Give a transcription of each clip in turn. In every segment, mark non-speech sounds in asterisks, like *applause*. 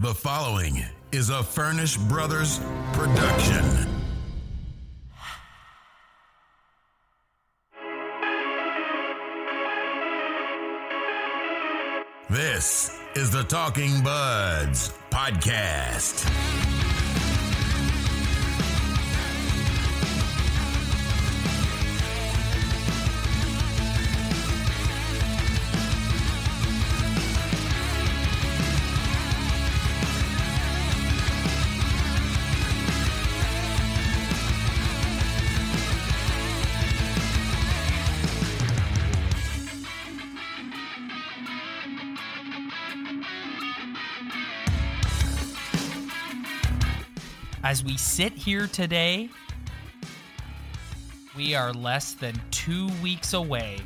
The following is a Furnish Brothers production. This is the Talking Buds podcast. As we sit here today, we are less than two weeks away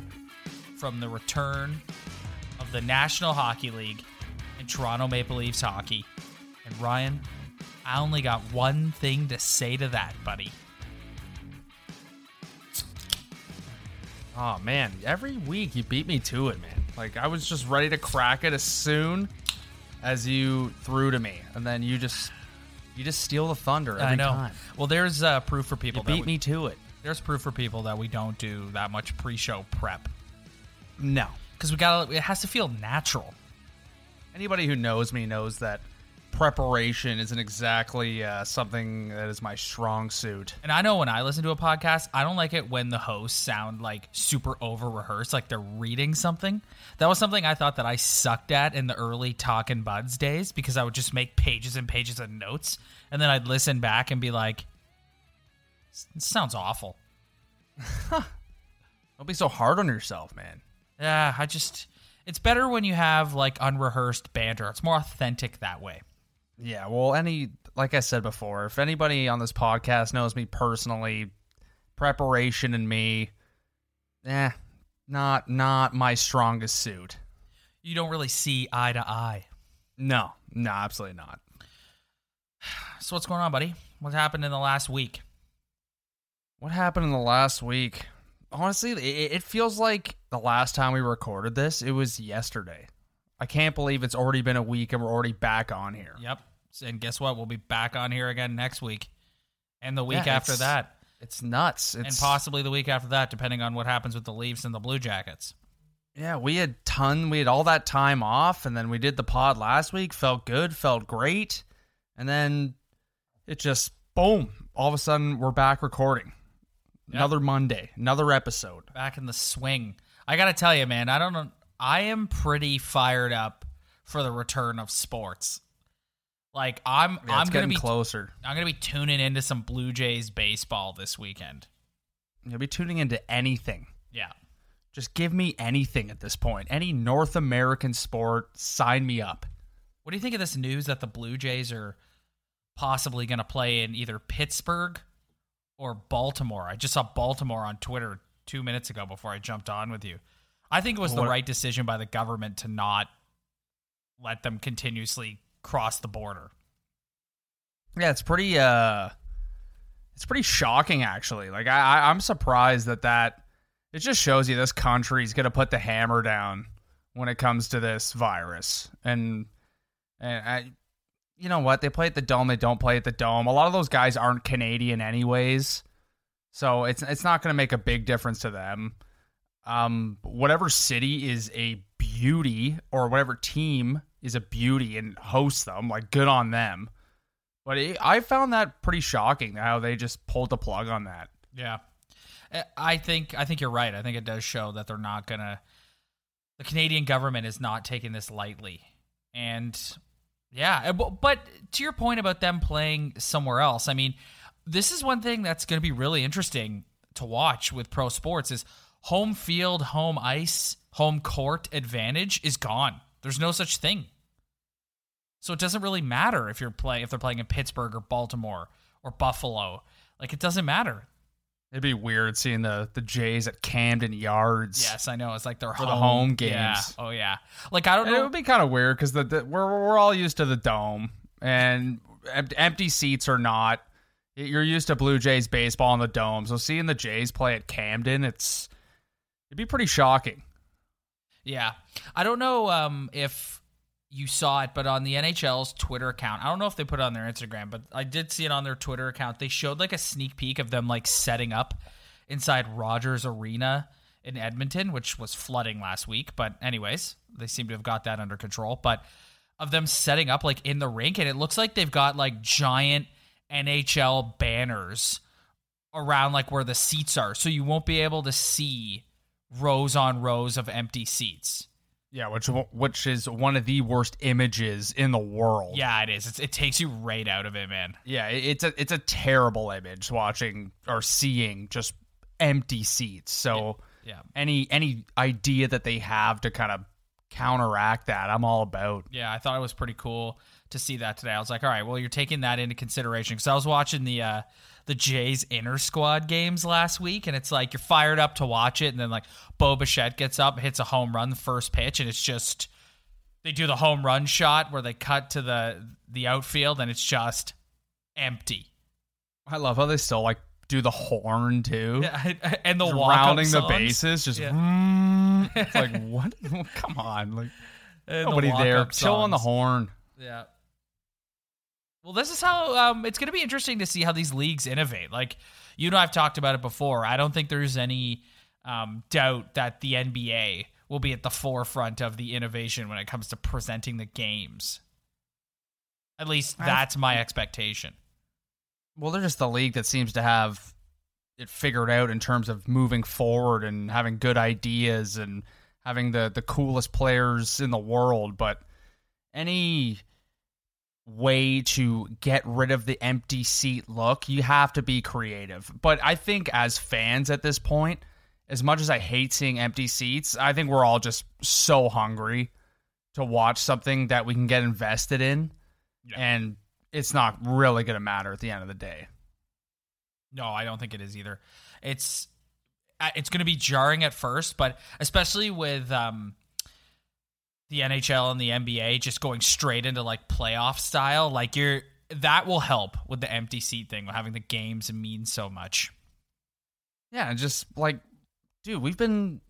from the return of the National Hockey League and Toronto Maple Leafs hockey. And Ryan, I only got one thing to say to that, buddy. Oh man, every week you beat me to it, man. Like I was just ready to crack it as soon as you threw to me, and then you just you just steal the thunder every I know. time. Well, there's uh, proof for people. You that beat we- me to it. There's proof for people that we don't do that much pre-show prep No. because we got. to It has to feel natural. Anybody who knows me knows that preparation isn't exactly uh, something that is my strong suit. And I know when I listen to a podcast, I don't like it when the hosts sound like super over rehearsed, like they're reading something. That was something I thought that I sucked at in the early Talkin' Buds days because I would just make pages and pages of notes, and then I'd listen back and be like, "This sounds awful." *laughs* Don't be so hard on yourself, man. Yeah, I just. It's better when you have like unrehearsed banter. It's more authentic that way. Yeah, well, any like I said before, if anybody on this podcast knows me personally, preparation and me, eh, not not my strongest suit. You don't really see eye to eye. No, no, absolutely not. So what's going on, buddy? What happened in the last week? What happened in the last week? Honestly, it, it feels like the last time we recorded this, it was yesterday. I can't believe it's already been a week and we're already back on here. Yep. And guess what? We'll be back on here again next week. And the week Yeah, after it's- that. It's nuts. And possibly the week after that, depending on what happens with the Leafs and the Blue Jackets. Yeah, we had ton. We had all that time off, and then we did the pod last week. Felt good, felt great, and then it just boom. All of a sudden, we're back recording. Another Monday, another episode. Back in the swing. I got to tell you, man, I don't know. I am pretty fired up for the return of sports. Like I'm Yeah, I'm going to be closer. I'm going to be tuning into some Blue Jays baseball this weekend. You'll be tuning into anything. Yeah. Just give me anything at this point. Any North American sport, sign me up. What do you think of this news that the Blue Jays are possibly going to play in either Pittsburgh or Baltimore? I just saw Baltimore on Twitter two minutes ago before I jumped on with you. I think it was the right decision by the government to not let them continuously cross the border. Yeah, it's pretty. uh It's pretty shocking, actually. Like I, I I'm surprised that that. It just shows you this country's gonna put the hammer down when it comes to this virus, and and I, you know what? They play at the dome. They don't play at the dome. A lot of those guys aren't Canadian, anyways. So it's it's not gonna make a big difference to them. Um, whatever city is a beauty, or whatever team is a beauty and hosts them, like good on them. But it, I found that pretty shocking how they just pulled the plug on that. Yeah. I- think I think you're right. I think it does show that they're not to the Canadian government is not taking this lightly. And yeah, uh, but to your point about them playing somewhere else, I mean, this is one thing that's going to be really interesting to watch with pro sports is home field, home ice, home court advantage is gone. There's no such thing. So it doesn't really matter if you're playing if they're playing in Pittsburgh or Baltimore or Buffalo. Like it doesn't matter. It'd be weird seeing the the Jays at Camden Yards. Yes, I know. It's like their home, the home Yeah. games. Oh yeah. Like I don't And it would be kind of weird because the, the we're we're all used to the dome and empty seats are not. You're used to Blue Jays baseball in the dome, so seeing the Jays play at Camden, it's it'd be pretty shocking. Yeah. I don't know um, if you saw it, but on the NHL's Twitter account, I don't know if they put it on their Instagram, but I did see it on their Twitter account. They showed like a sneak peek of them like setting up inside Rogers Arena in Edmonton, which was flooding last week. But anyways, they seem to have got that under control. But of them setting up like in the rink, and it looks like they've got like giant NHL banners around like where the seats are, so you won't be able to see rows on rows of empty seats. Yeah, which which is one of the worst images in the world. Yeah, it is. It's, it takes you right out of it, man. yeah, it's a it's a terrible image watching or seeing just empty seats. So Yeah. any any idea that they have to kind of counteract that, I'm all about. Yeah, I thought it was pretty cool to see that today. I was like, all right, well, you're taking that into consideration because I was watching the uh, the Jays inner squad games last week, and it's like you're fired up to watch it, and then like Bo Bichette gets up, hits a home run the first pitch, and it's just they do the home run shot where they cut to the the outfield, and it's just empty. I love how they still like do the horn too. yeah, and the rounding the bases, just Yeah. mm, it's like *laughs* what? Come on, like nobody there. Chill on the horn. Yeah. Well, this is how um, it's going to be interesting to see how these leagues innovate. Like you know, I've talked about it before. I don't think there's any um, doubt that the NBA will be at the forefront of the innovation when it comes to presenting the games. At least that's my expectation. Well, they're just the league that seems to have it figured out in terms of moving forward and having good ideas and having the the coolest players in the world. But any way to get rid of the empty seat look, you have to be creative. But I think as fans at this point, as much as I hate seeing empty seats, I think we're all just so hungry to watch something that we can get invested in. And it's not really going to matter at the end of the day. No, I don't think it is either. It's uh, it's going to be jarring at first, but especially with um, the NHL and the NBA just going straight into like playoff style, like you're that will help with the empty seat thing, having the games mean so much. Yeah, and just like, dude, we've been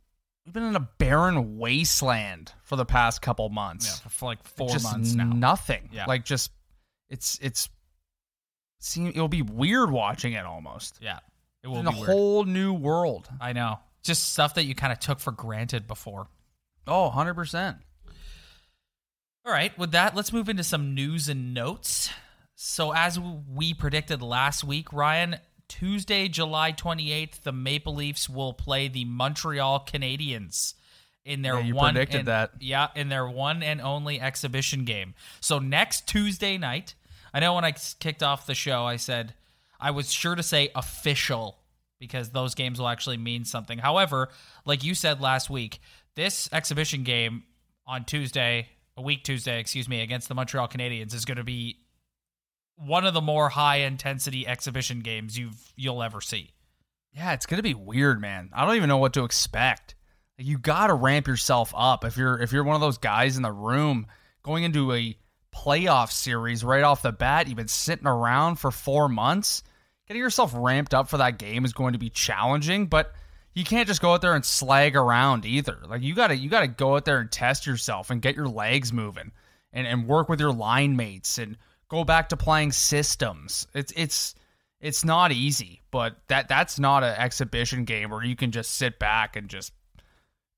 we've been in a barren wasteland for the past couple months. Yeah, for like four just months now. Nothing. Yeah. Like just it's it's seem it'll be weird watching it almost. yeah, it will be a weird. whole new world. I know, just stuff that you kind of took for granted before. Oh, 100%. All right, with that, let's move into some news and notes. So, as we predicted last week, Ryan, Tuesday, July 28th, the Maple Leafs will play the Montreal Canadiens in their Yeah, one predicted and- that. Yeah, in their one and only exhibition game. So, next Tuesday night, I know when I kicked off the show, I said I was sure to say official because those games will actually mean something. However, like you said last week, this exhibition game on Tuesday, a week Tuesday, excuse me, against the Montreal Canadiens is going to be one of the more high intensity exhibition games you've you'll ever see. Yeah, it's gonna be weird, man. I don't even know what to expect. You gotta ramp yourself up if you're if you're one of those guys in the room going into a playoff series right off the bat. You've been sitting around for four months. Getting yourself ramped up for that game is going to be challenging, but you can't just go out there and slag around either. Like you gotta you gotta go out there and test yourself and get your legs moving and, and work with your line mates and go back to playing systems. It's it's it's not easy, but that that's not an exhibition game where you can just sit back and just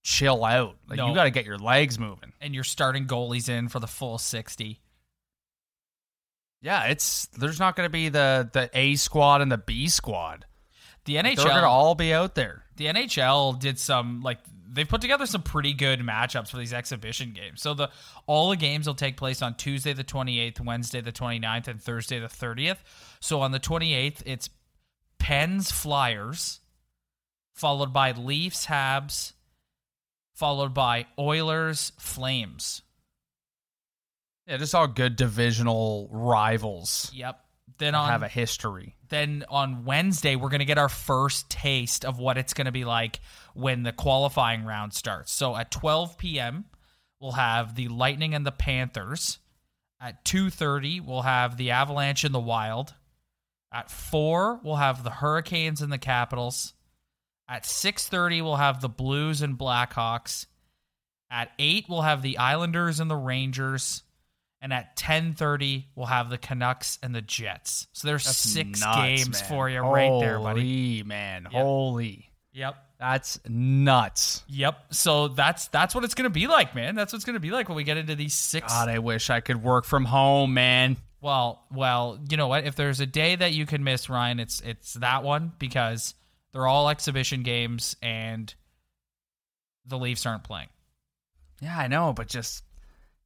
chill out. Like No. you got to get your legs moving. And you're starting goalies in for the full 60. Yeah, it's there's not going to be the the A squad and the B squad. The They're going to NHL all be out there. the NHL did some like they've put together some pretty good matchups for these exhibition games. So the all the games will take place on Tuesday the 28th, Wednesday the 29th and Thursday the 30th. So on the 28th it's Pens Flyers followed by Leafs Habs followed by Oilers Flames. Yeah, just all good divisional rivals Yep. Then on have a history. then on Wednesday we're going to get our first taste of what it's going to be like when the qualifying round starts. So at 12 p.m. we'll have the Lightning and the Panthers. At 2:30 we'll have the Avalanche and the Wild. At 4 we'll have the Hurricanes and the Capitals. At 6:30 we'll have the Blues and Blackhawks. At 8 we'll have the Islanders and the Rangers. And at 10:30 we'll have the Canucks and the Jets. So there's That's six nuts, games man. for you right there, buddy. Holy man, holy. Yep. That's nuts. Yep. So that's that's what it's gonna be like, man. That's what it's gonna be like when we get into these six. God, I wish I could work from home, man. Well, well, you know what? If there's a day that you can miss, Ryan, it's it's that one because they're all exhibition games and the Leafs aren't playing. Yeah, I know, but just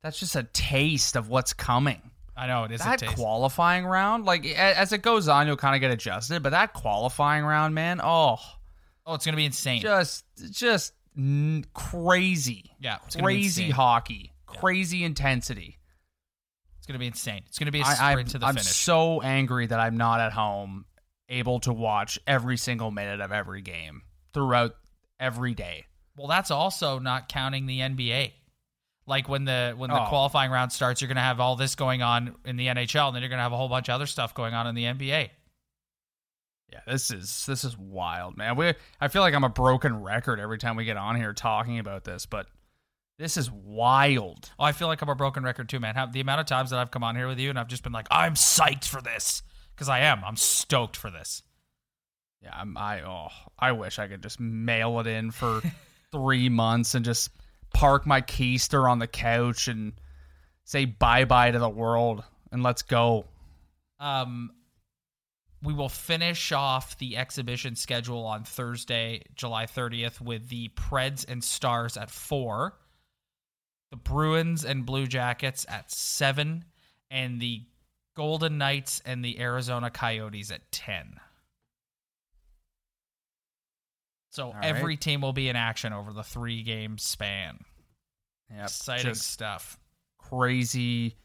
that's just a taste of what's coming. I know it is that a taste. qualifying round, like as it goes on, you'll kind of get adjusted. But that qualifying round, man, oh, oh, it's gonna be insane. just just n- crazy, yeah, it's gonna be crazy hockey, crazy intensity. It's gonna be insane. It's gonna be a I, sprint I'm, to the finish. I'm so angry that I'm not at home, able to watch every single minute of every game throughout every day. Well, that's also not counting the NBA. Like when the when the Oh. qualifying round starts, you're going to have all this going on in the NHL, and then you're going to have a whole bunch of other stuff going on in the NBA. Yeah, this is this is wild, man. We I feel like I'm a broken record every time we get on here talking about this, but this is wild. Oh, I feel like I'm a broken record too, man. How, the amount of times that I've come on here with you and I've just been like, I'm psyched for this because I am. I'm stoked for this. Yeah, I'm, I oh, I wish I could just mail it in for *laughs* three months and just park my keister on the couch and say bye bye to the world and let's go. Um, we will finish off the exhibition schedule on Thursday, July 30th, with the Preds and Stars at four, the Bruins and Blue Jackets at seven, and the Golden Knights and the Arizona Coyotes at 10. So right. every team will be in action over the three game span. Yep, Exciting just stuff. crazy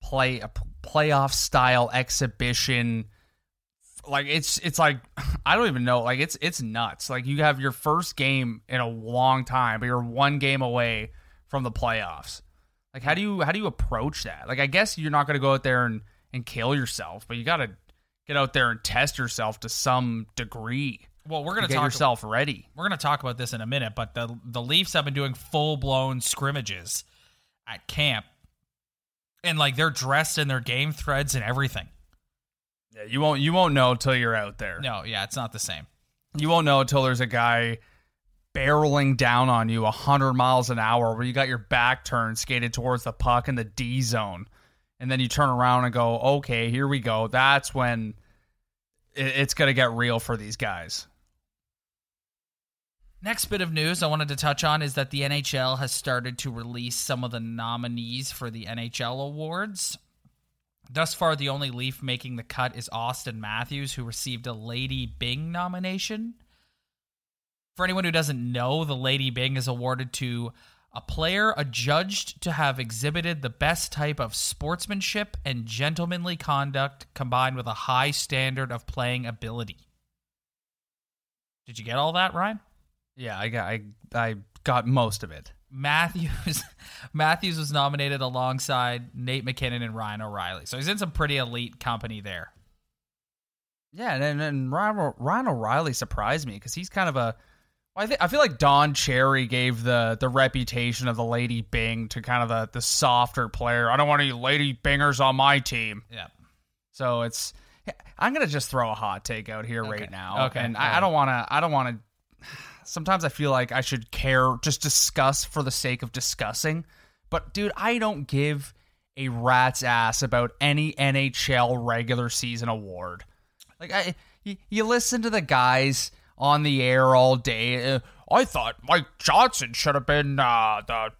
play a playoff style exhibition like it's it's like *sighs* I don't even know like it's it's nuts like you have your first game in a long time but you're one game away from the playoffs like how do you how do you approach that like I guess you're not going to go out there and and kill yourself but you got to get out there and test yourself to some degree Well, we're going to get talk yourself ready we're going to talk about this in a minute, but the the Leafs have been doing full blown scrimmages at camp, and like they're dressed in their game threads and everything. yeah, you won't you won't know until you're out there No, yeah, it's not the same. You won't know until there's a guy barreling down on you 100 miles an hour where you got your back turned, skated towards the puck in the D zone. And then you turn around and go, okay, here we go. That's when it's going to get real for these guys. Next bit of news I wanted to touch on is that the NHL has started to release some of the nominees for the NHL awards. Thus far, the only Leaf making the cut is Auston Matthews, who received a Lady Byng nomination. For anyone who doesn't know, the Lady Byng is awarded to a player adjudged to have exhibited the best type of sportsmanship and gentlemanly conduct combined with a high standard of playing ability. Did you get all that, Ryan? Yeah, I got I, I got most of it. Matthews *laughs* Matthews was nominated alongside Nate MacKinnon and Ryan O'Reilly. So he's in some pretty elite company there. Yeah, and and Ryan, Ryan O'Reilly surprised me because he's kind of a. I think I feel like Don Cherry gave the the reputation of the Lady Byng to kind of the the softer player. I don't want any Lady Bingers on my team. Yeah. So it's I'm gonna just throw a hot take out here Okay. right now. Okay. And I. I don't wanna I don't wanna sometimes I feel like I should care just discuss for the sake of discussing. But dude, I don't give a rat's ass about any NHL regular season award. Like I you, you listen to the guys on the air all day. Uh, I thought Mike Johnson should have been uh, the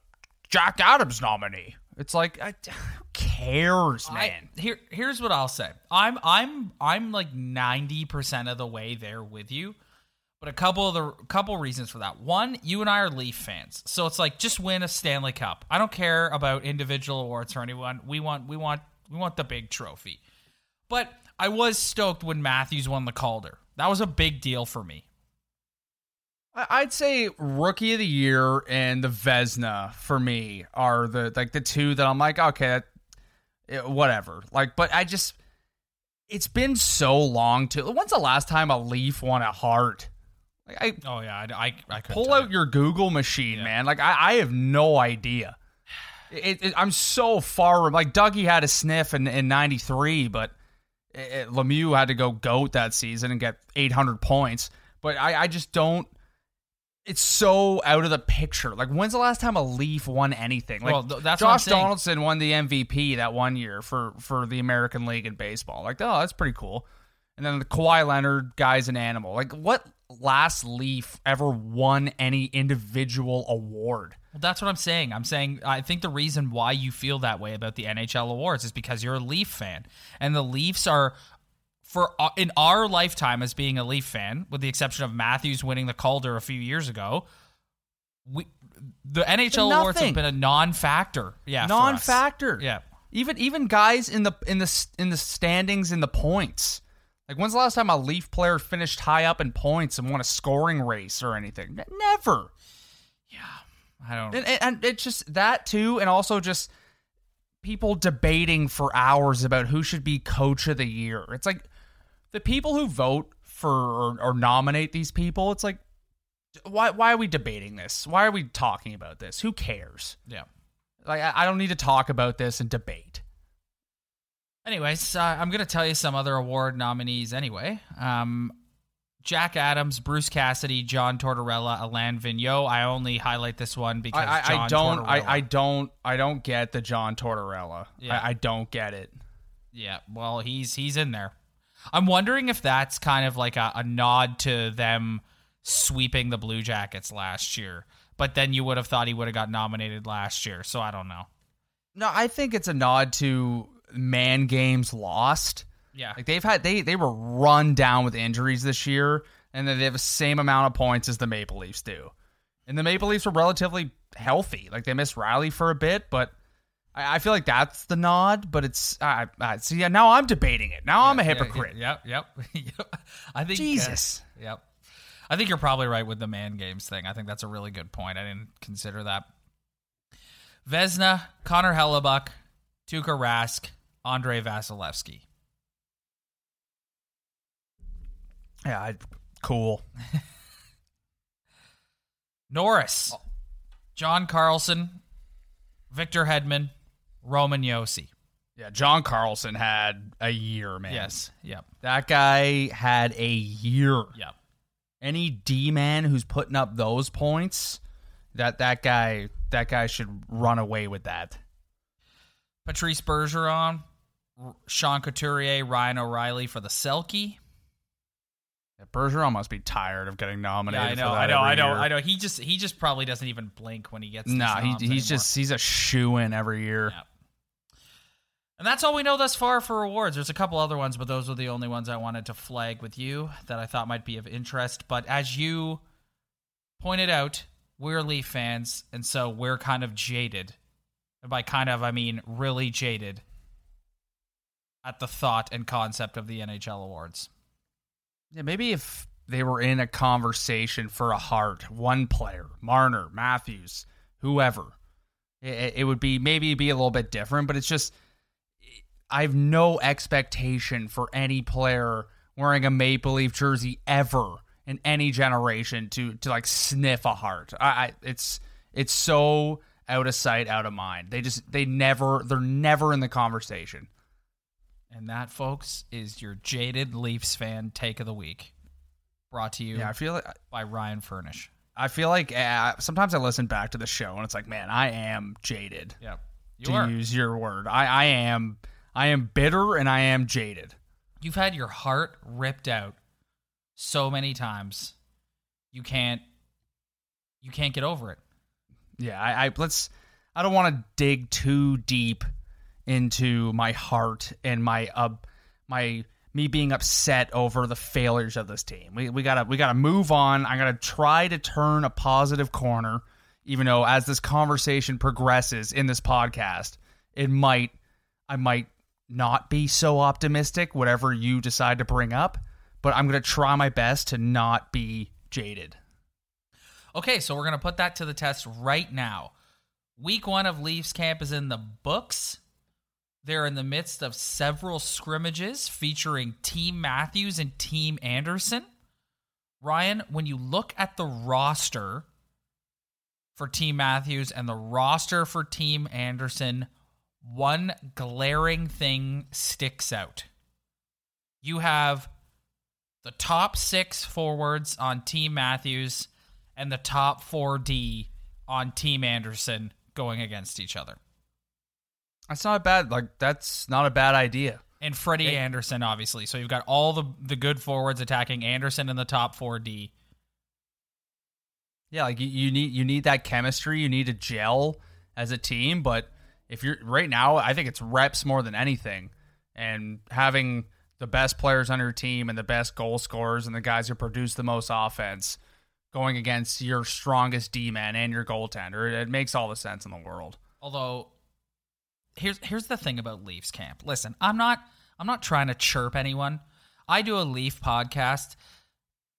Jack Adams nominee. It's like I, who cares, man? I, here here's what I'll say. I'm I'm I'm like 90% of the way there with you. But a couple of the couple reasons for that. One, you and I are Leaf fans, so it's like just win a Stanley Cup. I don't care about individual awards or anyone. We want we want we want the big trophy. But I was stoked when Matthews won the Calder. That was a big deal for me. I'd say rookie of the year and the Vezina for me are the like the two that I'm like okay, eh, whatever. Like, but I just it's been so long to. When's the last time a Leaf won a Hart? Like, I Oh yeah, I I, I pull out you. your Google machine, man. Like I, I have no idea. It, it, I'm so far. Like Dougie had a sniff in in '93, but it, it- Lemieux had to go goat that season and get 800 points. But I, I just don't. It's so out of the picture. Like when's the last time a Leaf won anything? Like Well, th- that's Josh. Donaldson won the MVP that one year for for the American League in baseball. Like oh, that's pretty cool. And then the Kawhi Leonard guy's an animal. Like what last Leaf ever won any individual award? Well, that's what I'm saying. I'm saying I think the reason why you feel that way about the NHL awards is because you're a Leaf fan, and the Leafs are for uh, in our lifetime as being a Leaf fan, with the exception of Matthews winning the Calder a few years ago. We the NHL awards have been a non-factor. Yeah, non-factor. Yeah. Even even guys in the in the in the standings in the points. Like when's the last time a Leaf player finished high up in points and won a scoring race or anything? Never. Yeah, I don't. And, and, and it's just that too, and also just people debating for hours about who should be coach of the year. It's like the people who vote for or, or nominate these people. It's like why why are we debating this? Why are we talking about this? Who cares? yeah. Like I, I don't need to talk about this and debate. Anyways, uh, I'm going to tell you some other award nominees anyway. Um, Jack Adams, Bruce Cassidy, John Tortorella, Alain Vigneault. I only highlight this one because I, I, I don't. I, I don't I don't get the John Tortorella. Yeah. I, I don't get it. yeah, well, he's he's in there. I'm wondering if that's kind of like a, a nod to them sweeping the Blue Jackets last year. But then you would have thought he would have got nominated last year. So I don't know. No, I think it's a nod to man games lost. Yeah, Like they've had they they were run down with injuries this year, and then they have the same amount of points as the Maple Leafs do. And the Maple Leafs were relatively healthy. Like they missed Rielly for a bit, but I, I feel like that's the nod. But it's I, I see. Yeah, now I'm debating it. Now I'm a Yeah, hypocrite. yeah, Yep, yep, *laughs* yep. I think uh, Jesus. Yep. I think you're probably right with the man games thing. I think that's a really good point. I didn't consider that. Vezina, Connor Hellebuyck, Tuukka Rask, Andrei Vasilevskiy. Yeah, I, cool. *laughs* Norris, John Carlson, Victor Hedman, Roman Josi. Yeah, John Carlson had a year, man. Yes. Yep. that guy had a year. Yep. any D man who's putting up those points, that that guy that guy should run away with that. Patrice Bergeron, Sean Couturier, Ryan O'Reilly for the Selke. Yeah, Bergeron must be tired of getting Yeah, nominated. I for know, I know, I know, year. I know. He just he just probably doesn't even blink when he gets. No, Nah, he, he's anymore. just he's a shoe in every year. Yeah. And that's all we know thus far for awards. There's a couple other ones, but those were the only ones I wanted to flag with you that I thought might be of interest. But as you pointed out, we're Leaf fans, and so we're kind of jaded. And by kind of, I mean really jaded at the thought and concept of the NHL awards. Yeah, maybe if they were in a conversation for a Hart, one player, Marner, Matthews, whoever, it, it would be maybe be a little bit different. But it's just I have no expectation for any player wearing a Maple Leaf jersey ever in any generation to to like sniff a Hart. I, I it's it's so out of sight, out of mind. They just they never they're never in the conversation. And that, folks, is your jaded Leafs fan take of the week. Brought to you Yeah, I feel like by Ryan Furnish. I feel like uh, sometimes I listen back to the show and it's like, man, I am jaded. Yeah, You to are. use your word, I, I am, I am bitter and I am jaded. You've had your heart ripped out so many times. You can't you can't get over it. Yeah, I, I let's. I don't want to dig too deep into my heart and my uh, my me being upset over the failures of this team. We we gotta we gotta move on. I'm gonna try to turn a positive corner, even though as this conversation progresses in this podcast, it might I might not be so optimistic, whatever you decide to bring up. But I'm gonna try my best to not be jaded. Okay, so we're to put that to the test right now. Week one of Leafs camp is in the books. They're in the midst of several scrimmages featuring Team Matthews and Team Andersen. Ryan, when you look at the roster for Team Matthews and the roster for Team Andersen, one glaring thing sticks out. You have the top six forwards on Team Matthews and the top 4D on Team Andersen going against each other. That's not bad. Like that's not a bad idea. And Freddie hey. Andersen, obviously. So you've got all the the good forwards attacking Andersen in the top 4D. Yeah, like you, you need you need that chemistry. You need to gel as a team. But if you're right now, I think it's reps more than anything, and having the best players on your team and the best goal scorers and the guys who produce the most offense going against your strongest D man and your goaltender. It makes all the sense in the world. Although here's here's the thing about Leafs camp. Listen, I'm not I'm not trying to chirp anyone. I do a Leaf podcast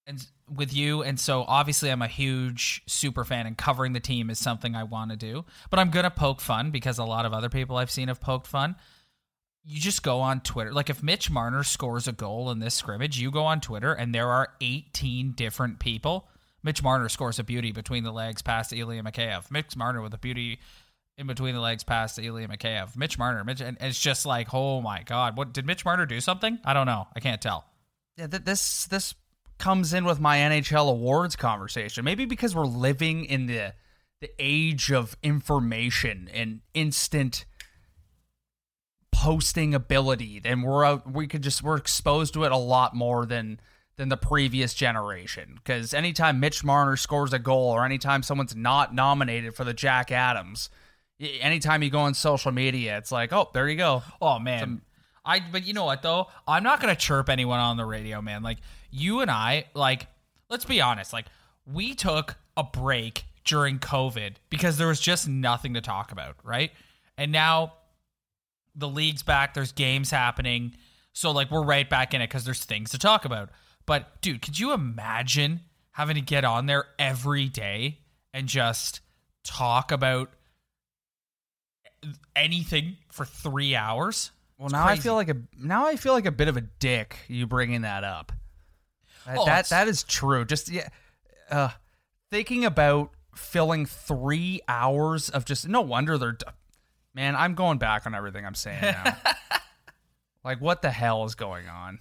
and with you and so obviously I'm a huge super fan and covering the team is something I want to do. But I'm going to poke fun because a lot of other people I've seen have poked fun. You just go on Twitter. Like if Mitch Marner scores a goal in this scrimmage, you go on Twitter and there are 18 different people Mitch Marner scores a beauty between the legs past Ilya Mikheyev. Mitch Marner with a beauty in between the legs past Ilya Mikheyev. Mitch Marner, Mitch, and it's just like, oh my god, what did Mitch Marner do something? I don't know. I can't tell. Yeah, th- this this comes in with my NHL awards conversation. Maybe because we're living in the the age of information and instant posting ability, then we're out, we could just we're exposed to it a lot more than than the previous generation. Because anytime Mitch Marner scores a goal or anytime someone's not nominated for the Jack Adams, anytime you go on social media, it's like, oh, there you go. Oh man. I but you know what though? I'm not gonna chirp anyone on the radio, man. Like you and I, like, let's be honest, like we took a break during COVID because there was just nothing to talk about, right? And now the league's back, there's games happening. So like we're right back in it because there's things to talk about. But dude, could you imagine having to get on there every day and just talk about anything for three hours? Well, it's now crazy. I feel like a now I feel like a bit of a dick. You bringing that up? That oh, that, that is true. Just yeah, uh, thinking about filling three hours of just no wonder they're. Man, I'm going back on everything I'm saying now. *laughs* like, what the hell is going on?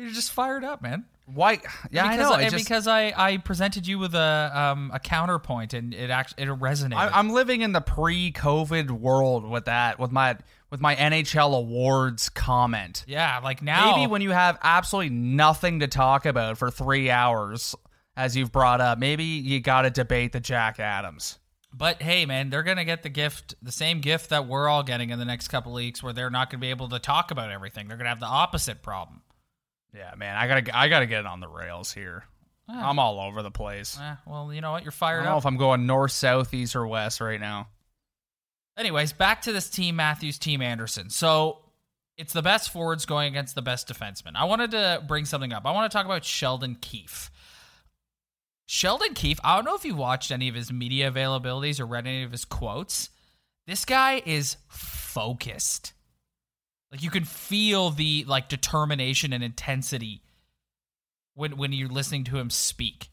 You're just fired up, man. Why? Yeah, because I know. I, just, because I, I presented you with a um a counterpoint and it actually it resonated. I, am living in the pre-COVID world with that with my with my NHL awards comment. Yeah, like now maybe when you have absolutely nothing to talk about for three hours, as you've brought up, maybe you got to debate the Jack Adams. But hey, man, they're gonna get the gift, the same gift that we're all getting in the next couple weeks, where they're not gonna be able to talk about everything. They're gonna have the opposite problem. Yeah, man, I gotta I gotta get it on the rails here. I'm all over the place. Eh, well, you know what? You're fired I don't up. know if I'm going north, south, east, or west right now. Anyways, back to this team Matthews, team Andersen. So it's the best forwards going against the best defensemen. I wanted to bring something up. I want to talk about Sheldon Keefe. Sheldon Keefe, I don't know if you watched any of his media availabilities or read any of his quotes. This guy is focused. Like you can feel the like determination and intensity when when you're listening to him speak.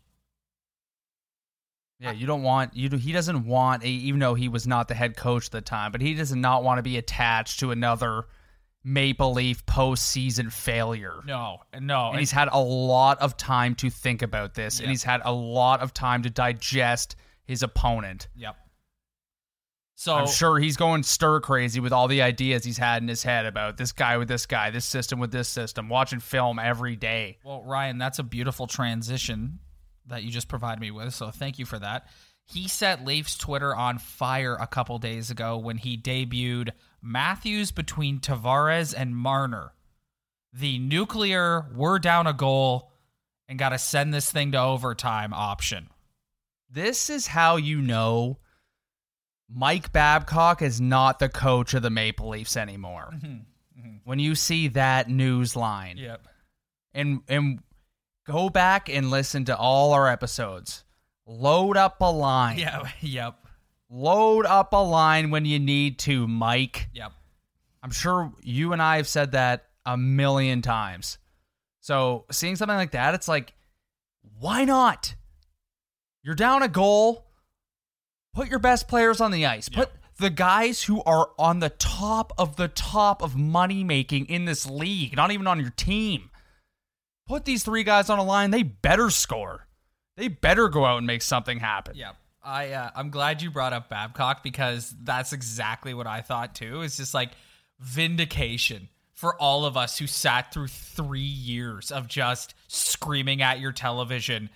Yeah, you don't want you. He doesn't want, even though he was not the head coach at the time, but he does not want to be attached to another Maple Leaf postseason failure. No, no, and, he's had a lot of time to think about this, and he's had a lot of time to digest his opponent. Yep. So I'm sure he's going stir crazy with all the ideas he's had in his head about this guy with this guy, this system with this system, watching film every day. Well, Ryan, that's a beautiful transition that you just provided me with. So thank you for that. He set Leafs Twitter on fire a couple days ago when he debuted Matthews between Tavares and Marner. the nuclear, we're down a goal and got to send this thing to overtime option. This is how you know Mike Babcock is not the coach of the Maple Leafs anymore. Mm-hmm. Mm-hmm. When you see that news line. Yep. and and go back and listen to all our episodes. Load up a line. Yeah. *laughs* Yep. Load up a line when you need to, Mike. Yep. I'm sure you and I have said that a million times. So seeing something like that, it's like, why not? You're down a goal. Put your best players on the ice. Put the guys who are on the top of the top of money making in this league, not even on your team. Put these three guys on a line. They better score. They better go out and make something happen. Yeah. I uh, I'm glad you brought up Babcock because that's exactly what I thought too. It's just like vindication for all of us who sat through 3 years of just screaming at your television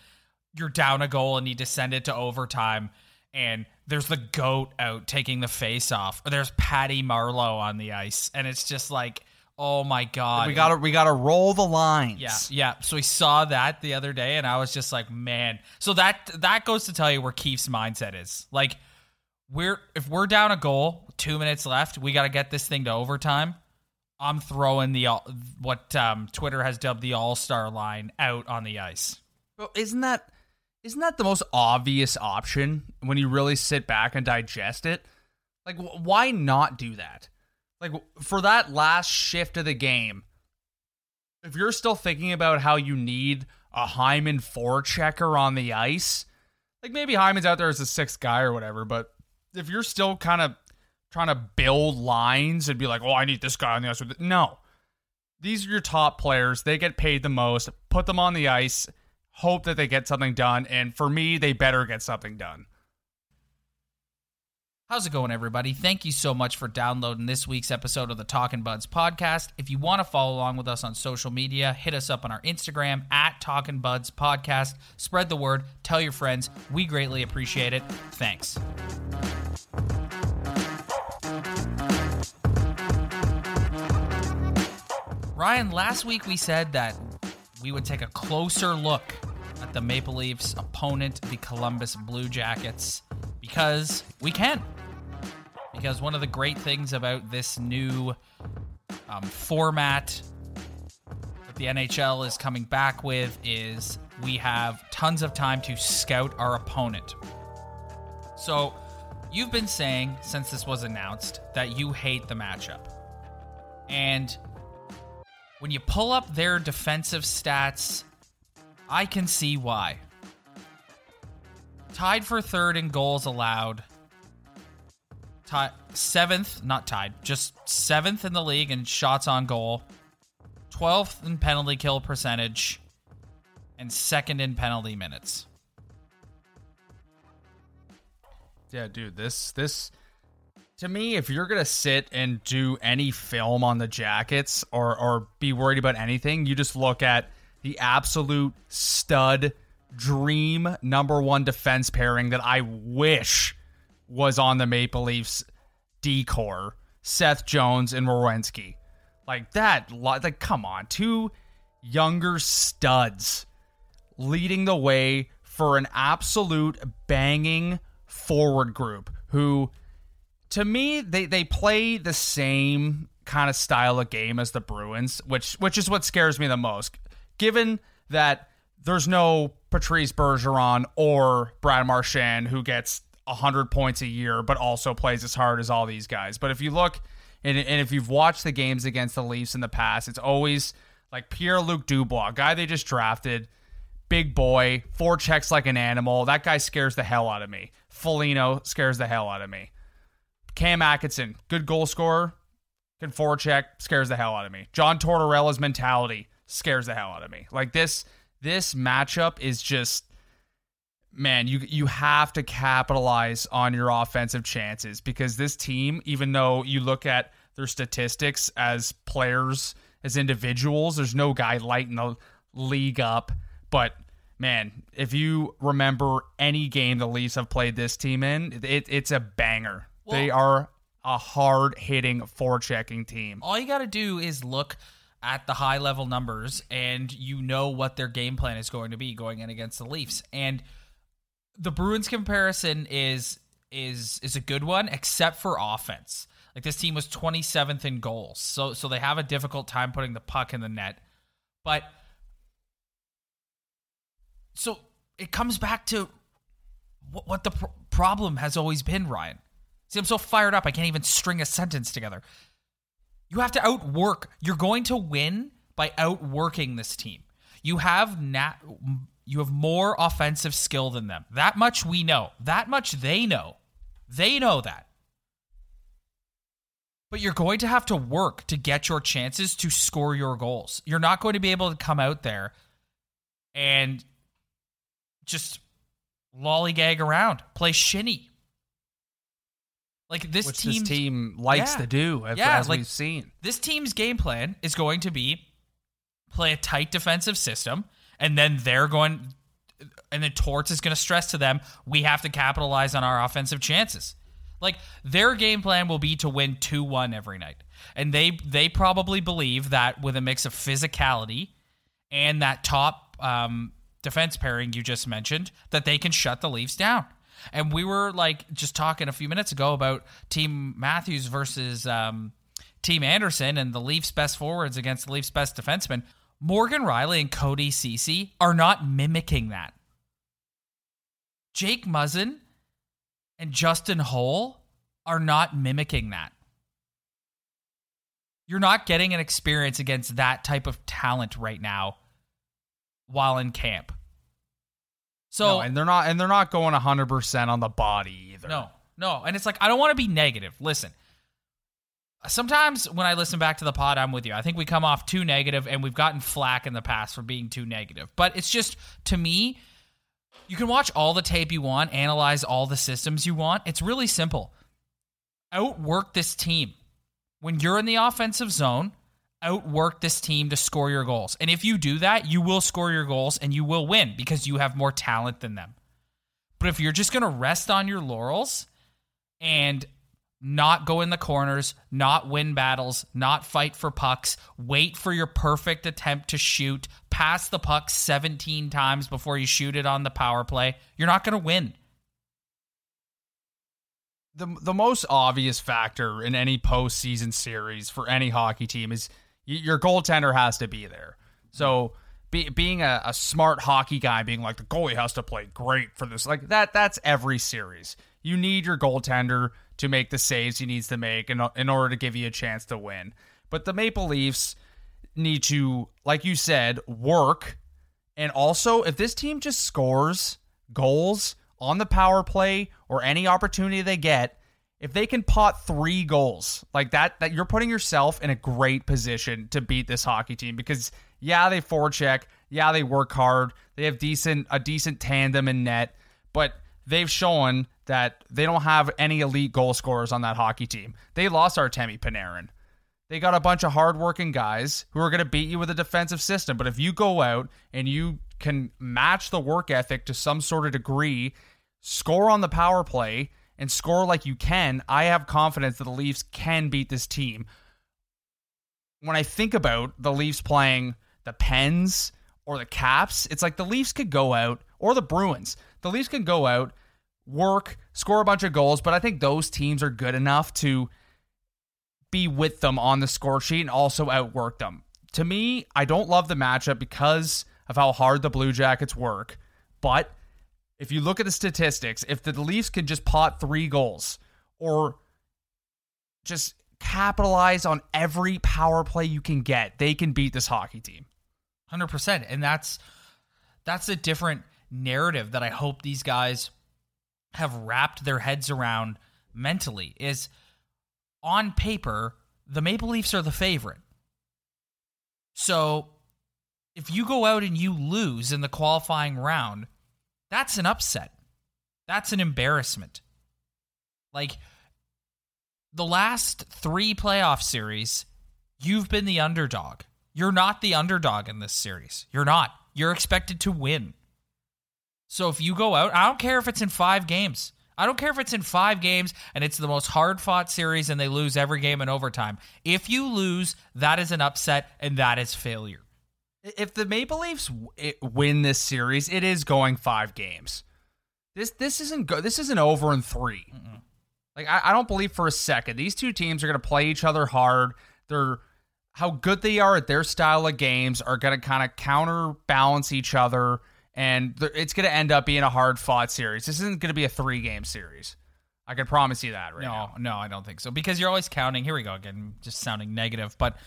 you're down a goal and need to send it to overtime and there's the goat out taking the face off or there's Patty Marleau on the ice and it's just like oh my god We gotta we gotta roll the lines. yeah, yeah. So we saw that the other day, and I was just like, man. So that that goes to tell you where Keefe's mindset is. Like, we're if we're down a goal, two minutes left, we got to get this thing to overtime. I'm throwing the what um, Twitter has dubbed the All Star line out on the ice. Well, isn't that isn't that the most obvious option when you really sit back and digest it? Like, wh- why not do that? Like, for that last shift of the game, if you're still thinking about how you need a Hyman forechecker on the ice, like maybe Hyman's out there as a sixth guy or whatever, but if you're still kind of trying to build lines and be like, oh, I need this guy on the ice, no. These are your top players. They get paid the most. Put them on the ice hope that they get something done. And for me, they better get something done. How's it going, everybody? Thank you so much for downloading this week's episode of the Talking Buds podcast. If you want to follow along with us on social media, hit us up on our Instagram at Talking Buds Podcast. Spread the word, tell your friends. We greatly appreciate it. Thanks. Ryan, last week we said that we would take a closer look at the Maple Leafs' opponent, the Columbus Blue Jackets, because we can. Because one of the great things about this new um, format that the NHL is coming back with is we have tons of time to scout our opponent. So, you've been saying since this was announced that you hate the matchup. And when you pull up their defensive stats, I can see why. Tied for third in goals allowed. Ti- seventh, not tied, just seventh in the league in shots on goal. 12th in penalty kill percentage. And second in penalty minutes. Yeah, dude, this this to me, if you're gonna sit and do any film on the jackets or or be worried about anything, you just look at the absolute stud dream number one defense pairing that I wish was on the Maple Leafs D corps. Seth Jones and Werenski. Like that like come on, two younger studs leading the way for an absolute banging forward group who to me they they play the same kind of style of game as the Bruins, which which is what scares me the most. Given that there's no Patrice Bergeron or Brad Marchand who gets 100 points a year but also plays as hard as all these guys. But if you look and, and if you've watched the games against the Leafs in the past, it's always like Pierre-Luc Dubois, guy they just drafted, big boy, four checks like an animal. That guy scares the hell out of me. Foligno scares the hell out of me. Cam Atkinson, good goal scorer, can forecheck, scares the hell out of me. John Tortorella's mentality scares the hell out of me. Like this, this matchup is just, man, you you have to capitalize on your offensive chances because this team, even though you look at their statistics as players, as individuals, there's no guy lighting the league up. But man, if you remember any game the Leafs have played this team in, it, it's a banger. they are a hard hitting forechecking team. all you got to do is look at the high level numbers and you know what their game plan is going to be going in against the Leafs. And the Bruins comparison is is is a good one except for offense. Like this team was 27th in goals. So so they have a difficult time putting the puck in the net. But so it comes back to what, what the pr- problem has always been, Ryan. See, I'm so fired up I can't even string a sentence together. You have to outwork. You're going to win by outworking this team. You have nat you have more offensive skill than them. That much we know. That much they know. They know that. But you're going to have to work to get your chances to score your goals. You're not going to be able to come out there and just lollygag around, play shinny. Like this Which team, this team likes Yeah. to do, as, Yeah, as like- we've seen. this team's game plan is going to be play a tight defensive system, and then they're going, and then Torts is going to stress to them, we have to capitalize on our offensive chances. Like their game plan will be to win two one every night, and they they probably believe that with a mix of physicality and that top um, defense pairing you just mentioned, that they can shut the Leafs down. And we were like just talking a few minutes ago about Team Matthews versus um, Team Andersen and the Leafs' best forwards against the Leafs' best defensemen. Morgan Rielly and Cody Cece are not mimicking that. Jake Muzzin and Justin Holl are not mimicking that. You're not getting an experience against that type of talent right now while in camp. So no, and they're not and they're not going 100% on the body either. no, no. And it's like, I don't want to be negative. Listen, sometimes when I listen back to the pod, I'm with you. I think we come off too negative, and we've gotten flack in the past for being too negative. But it's just, to me, you can watch all the tape you want, analyze all the systems you want. It's really simple. Outwork this team. When you're in the offensive zone, outwork this team to score your goals. And if you do that, you will score your goals and you will win because you have more talent than them. But if you're just going to rest on your laurels and not go in the corners, not win battles, not fight for pucks, wait for your perfect attempt to shoot, pass the puck 17 times before you shoot it on the power play, you're not going to win. the the most obvious factor in any postseason series for any hockey team is your goaltender has to be there. So be, being a, a smart hockey guy, being like the goalie has to play great for this, like that. That's every series. You need your goaltender to make the saves he needs to make in, in order to give you a chance to win. But the Maple Leafs need to, like you said, work. And also, if this team just scores goals on the power play or any opportunity they get, if they can pot three goals like that, that you're putting yourself in a great position to beat this hockey team because yeah, they forecheck, yeah, they work hard, they have decent a decent tandem in net, but they've shown that they don't have any elite goal scorers on that hockey team. They lost Artemi Panarin. They got a bunch of hardworking guys who are going to beat you with a defensive system. But if you go out and you can match the work ethic to some sort of degree, score on the power play, and score like you can, I have confidence that the Leafs can beat this team. When I think about the Leafs playing the Pens or the Caps, it's like the Leafs could go out, or the Bruins. The Leafs can go out, work, score a bunch of goals, but I think those teams are good enough to be with them on the score sheet and also outwork them. To me, I don't love the matchup because of how hard the Blue Jackets work. But if you look at the statistics, if the Leafs can just pot three goals or just capitalize on every power play you can get, they can beat this hockey team. Hundred percent, and that's that's a different narrative that I hope these guys have wrapped their heads around mentally. Is on paper the Maple Leafs are the favorite, so if you go out and you lose in the qualifying round, that's an upset. That's an embarrassment. Like the last three playoff series, you've been the underdog. You're not the underdog in this series. You're not. You're expected to win. So if you go out, I don't care if it's in five games. I don't care if it's in five games and it's the most hard fought series and they lose every game in overtime. If you lose, that is an upset and that is failure. If the Maple Leafs win this series, it is going five games. This this isn't go- this isn't over in 3 Like I, I don't believe for a second these two teams are going to play each other hard. They're how good they are at their style of games are going to kind of counterbalance each other, and it's going to end up being a hard fought series. This isn't going to be a three game series. I can promise you that right no, now. no, I don't think so. Because you're always counting. Here we go again, just sounding negative, but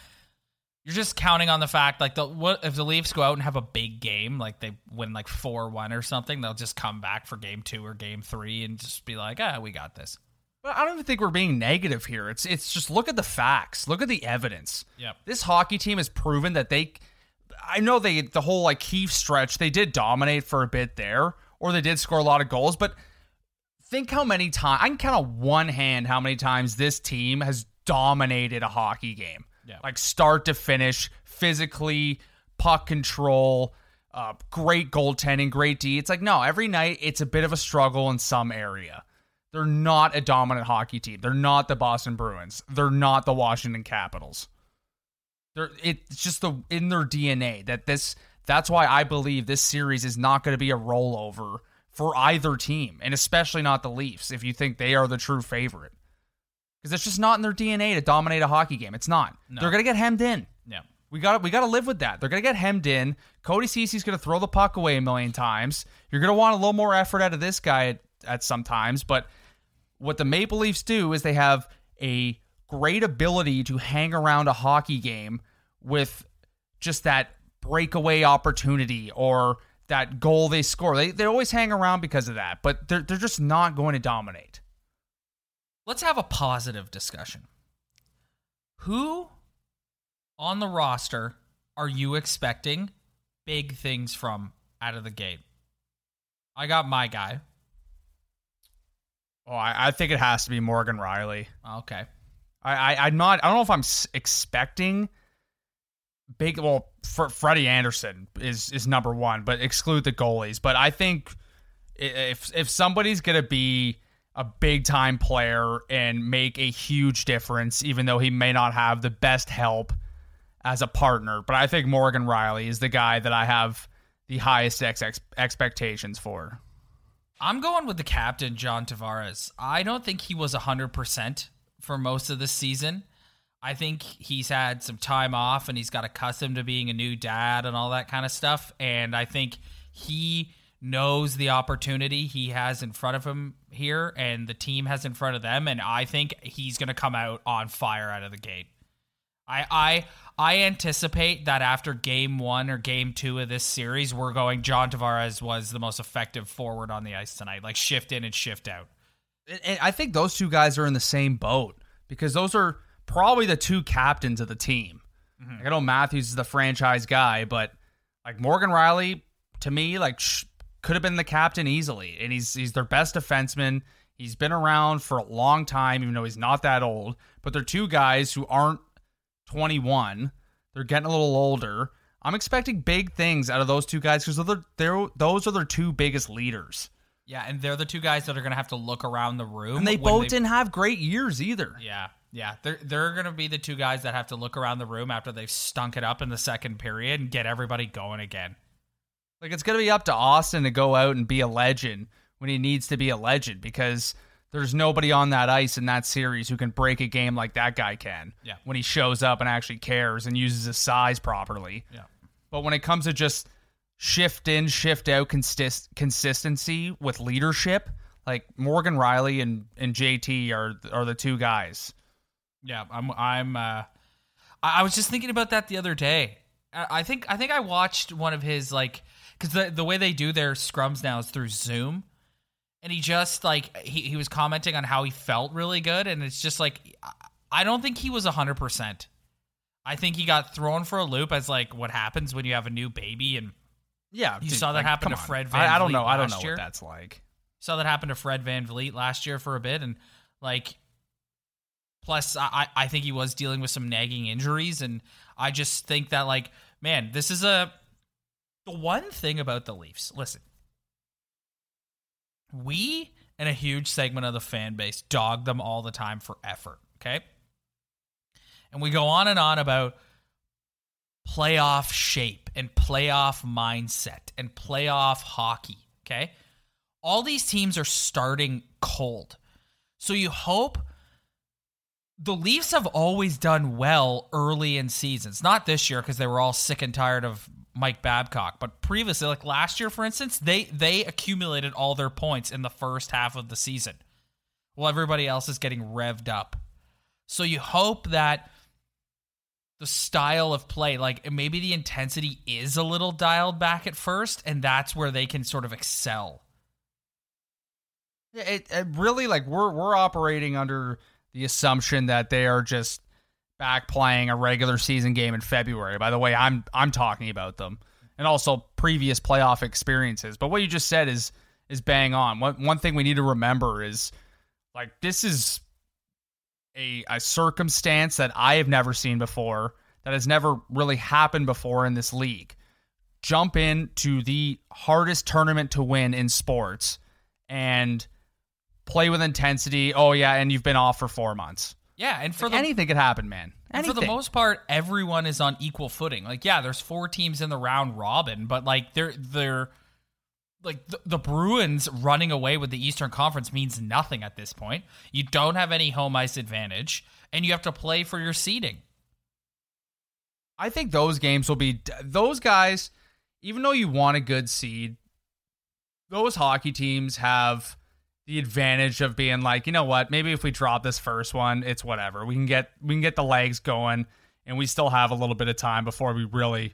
you're just counting on the fact like the what if the Leafs go out and have a big game, like they win like four one or something, they'll just come back for game two or game three and just be like, ah, we got this. But I don't even think we're being negative here. It's it's just look at the facts, look at the evidence. Yep. This hockey team has proven that they. I know they the whole like Keefe stretch they did dominate for a bit there, or they did score a lot of goals. But think how many times I can count on one hand how many times this team has dominated a hockey game, Yeah. like start to finish, physically, puck control. Uh, great goaltending, great D. It's like no, every night it's a bit of a struggle in some area. They're not a dominant hockey team. They're not the Boston Bruins. They're not the Washington Capitals. They're it's just the in their DNA that this that's why I believe this series is not going to be a rollover for either team, and especially not the Leafs if you think they are the true favorite. Because it's just not in their DNA to dominate a hockey game. It's not. No. They're going to get hemmed in. Yeah. We got we got to live with that. They're gonna get hemmed in. Cody Cece's gonna throw the puck away a million times. You're gonna want a little more effort out of this guy at, at some times. But what the Maple Leafs do is they have a great ability to hang around a hockey game with just that breakaway opportunity or that goal they score. They they always hang around because of that, but they're they're just not going to dominate. Let's have a positive discussion. Who on the roster are you expecting big things from out of the gate? I got my guy. Oh, I, I think it has to be Morgan Rielly. Okay. I, I I'm not. I don't know if I'm expecting big. Well, Fr- Freddie Andersen is is number one, but exclude the goalies. But I think if if somebody's gonna be a big time player and make a huge difference, even though he may not have the best help as a partner, but I think Morgan Rielly is the guy that I have the highest ex- ex- expectations for. I'm going with the captain, John Tavares. I don't think he was 100% for most of the season. I think he's had some time off and he's got accustomed to being a new dad and all that kind of stuff. And I think he knows the opportunity he has in front of him here and the team has in front of them. And I think he's going to come out on fire out of the gate. I I I anticipate that after game one or game two of this series, we're going John Tavares was the most effective forward on the ice tonight. Like shift in and shift out. And- I think those two guys are in the same boat because those are probably the two captains of the team. Mm-hmm. Like, I know Matthews is the franchise guy, but like Morgan Rielly, to me, like sh- could have been the captain easily, and he's he's their best defenseman. He's been around for a long time, even though he's not that old. But they're two guys who aren't 21. They're getting a little older. I'm expecting big things out of those two guys because they're, they're those are their two biggest leaders. Yeah, and they're the two guys that are going to have to look around the room. And they both didn't have great years either. Yeah, yeah. They're they're going to be the two guys that have to look around the room after they've stunk it up in the second period and get everybody going again. Like it's gonna be up to Auston to go out and be a legend when he needs to be a legend because there's nobody on that ice in that series who can break a game like that guy can. Yeah. When he shows up and actually cares and uses his size properly. Yeah. But when it comes to just shift in, shift out consist- consistency with leadership, like Morgan Rielly and, and JT are are the two guys. Yeah, I'm. I'm. Uh, I, I was just thinking about that the other day. I, I think. I think I watched one of his like because the the way they do their scrums now is through Zoom, and he just like he he was commenting on how he felt really good, and it's just like I- don't think he was hundred percent. I think he got thrown for a loop as like what happens when you have a new baby, and Yeah, You saw that happen to on. Fred Van I, I don't know. I don't know year? what that's like. saw that happen to Fred VanVleet last year for a bit, and like, plus I I think he was dealing with some nagging injuries, and I just think that like, man, this is a the one thing about the Leafs. Listen, we and a huge segment of the fan base dog them all the time for effort. Okay. And we go on and on about playoff shape and playoff mindset and playoff hockey. Okay. All these teams are starting cold. So you hope the Leafs have always done well early in seasons. Not this year because they were all sick and tired of Mike Babcock, but previously, like last year, for instance, they they accumulated all their points in the first half of the season, while everybody else is getting revved up. So you hope that the style of play, like maybe the intensity is a little dialed back at first, and that's where they can sort of excel. It, it really like we're we're operating under the assumption that they are just back playing a regular season game in February. By the way, I'm I'm talking about them and also previous playoff experiences. But what you just said is is bang on. One one thing we need to remember is like this is a a circumstance that I have never seen before that has never really happened before in this league. Jump into the hardest tournament to win in sports and play with intensity. Oh yeah, and you've been off for 4 months. Yeah, and for Like, the anything could happen, man. And for the most part, everyone is on equal footing. Like, yeah, there's four teams in the round robin, but like they're they're like the, the Bruins running away with the Eastern Conference means nothing at this point. You don't have any home ice advantage, and you have to play for your seeding. I think those games will be those guys. Even though you want a good seed, those hockey teams have the advantage of being like, you know what? Maybe if we drop this first one, it's whatever. We can get we can get the legs going, and we still have a little bit of time before we really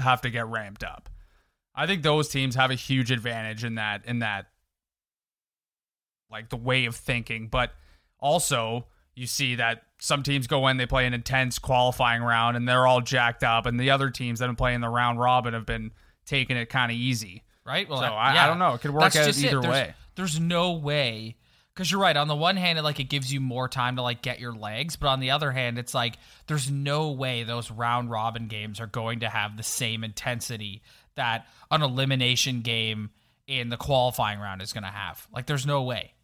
have to get ramped up. I think those teams have a huge advantage in that in that like the way of thinking, but also you see that some teams go in, they play an intense qualifying round, and they're all jacked up, and the other teams that have been playing the round robin have been taking it kind of easy. right? Well, So, I- I don't know. It could work that's out it. either There's- way. There's no way because you're right. On the one hand, it like it gives you more time to like get your legs, but on the other hand, it's like there's no way those round robin games are going to have the same intensity that an elimination game in the qualifying round is going to have. Like, there's no way.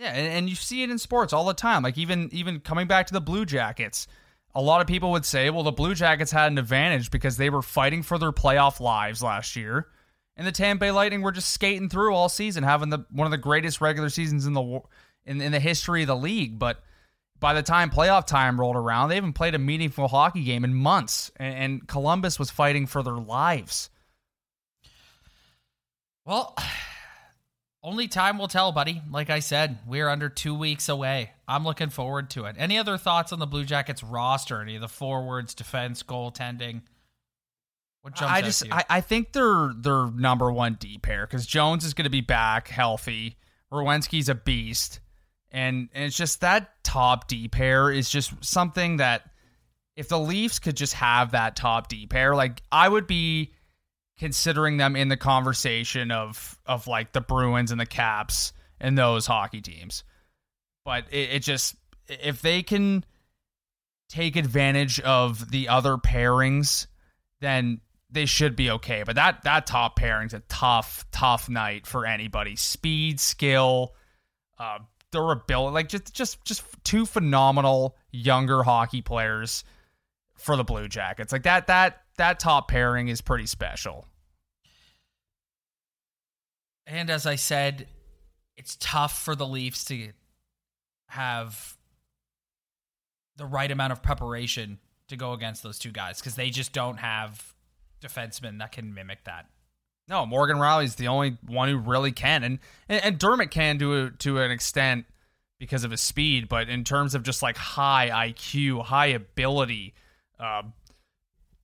Yeah, and, and you see it in sports all the time. Like even even coming back to the Blue Jackets, a lot of people would say, well, the Blue Jackets had an advantage because they were fighting for their playoff lives last year, and the Tampa Bay Lightning were just skating through all season, having the one of the greatest regular seasons in the in in the history of the league. But by the time playoff time rolled around, they haven't played a meaningful hockey game in months, and, and Columbus was fighting for their lives. Well, *sighs* only time will tell, buddy. Like I said, we're under two weeks away. I'm looking forward to it. Any other thoughts on the Blue Jackets roster? Any of the forwards, defense, goaltending? What jumps I just? I, I think they're they're number one D pair because Jones is going to be back healthy. Werenski's a beast, and, and it's just that top D pair is just something that if the Leafs could just have that top D pair, like I would be considering them in the conversation of of like the Bruins and the Caps and those hockey teams. But it, it just if they can take advantage of the other pairings, then they should be okay. But that that top pairing's a tough, tough night for anybody. Speed, skill, uh, durability, like just just just two phenomenal younger hockey players for the Blue Jackets. Like that that that top pairing is pretty special. And as I said, it's tough for the Leafs to have the right amount of preparation to go against those two guys because they just don't have defensemen that can mimic that. No, Morgan Rielly's the only one who really can, and and, and Dermott can do it to an extent because of his speed, but in terms of just like high IQ, high ability, uh,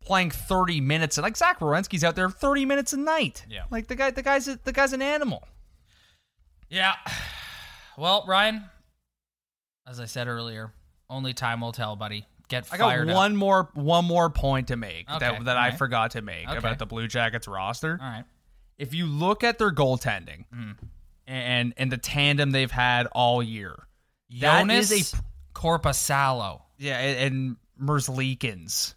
playing thirty minutes, and like Zach Werenski's out there thirty minutes a night. Yeah. like the guy, the guy's a, the guy's an animal. Yeah. *sighs* Well, Ryan, as I said earlier, only time will tell, buddy. Get I got fired one up. more one more point to make Okay, that that I alright. forgot to make Okay. about the Blue Jackets roster. All right. if you look at their goaltending Mm. and and the tandem they've had all year, that Jonas is a Korpisalo. yeah, and, and Merzlikins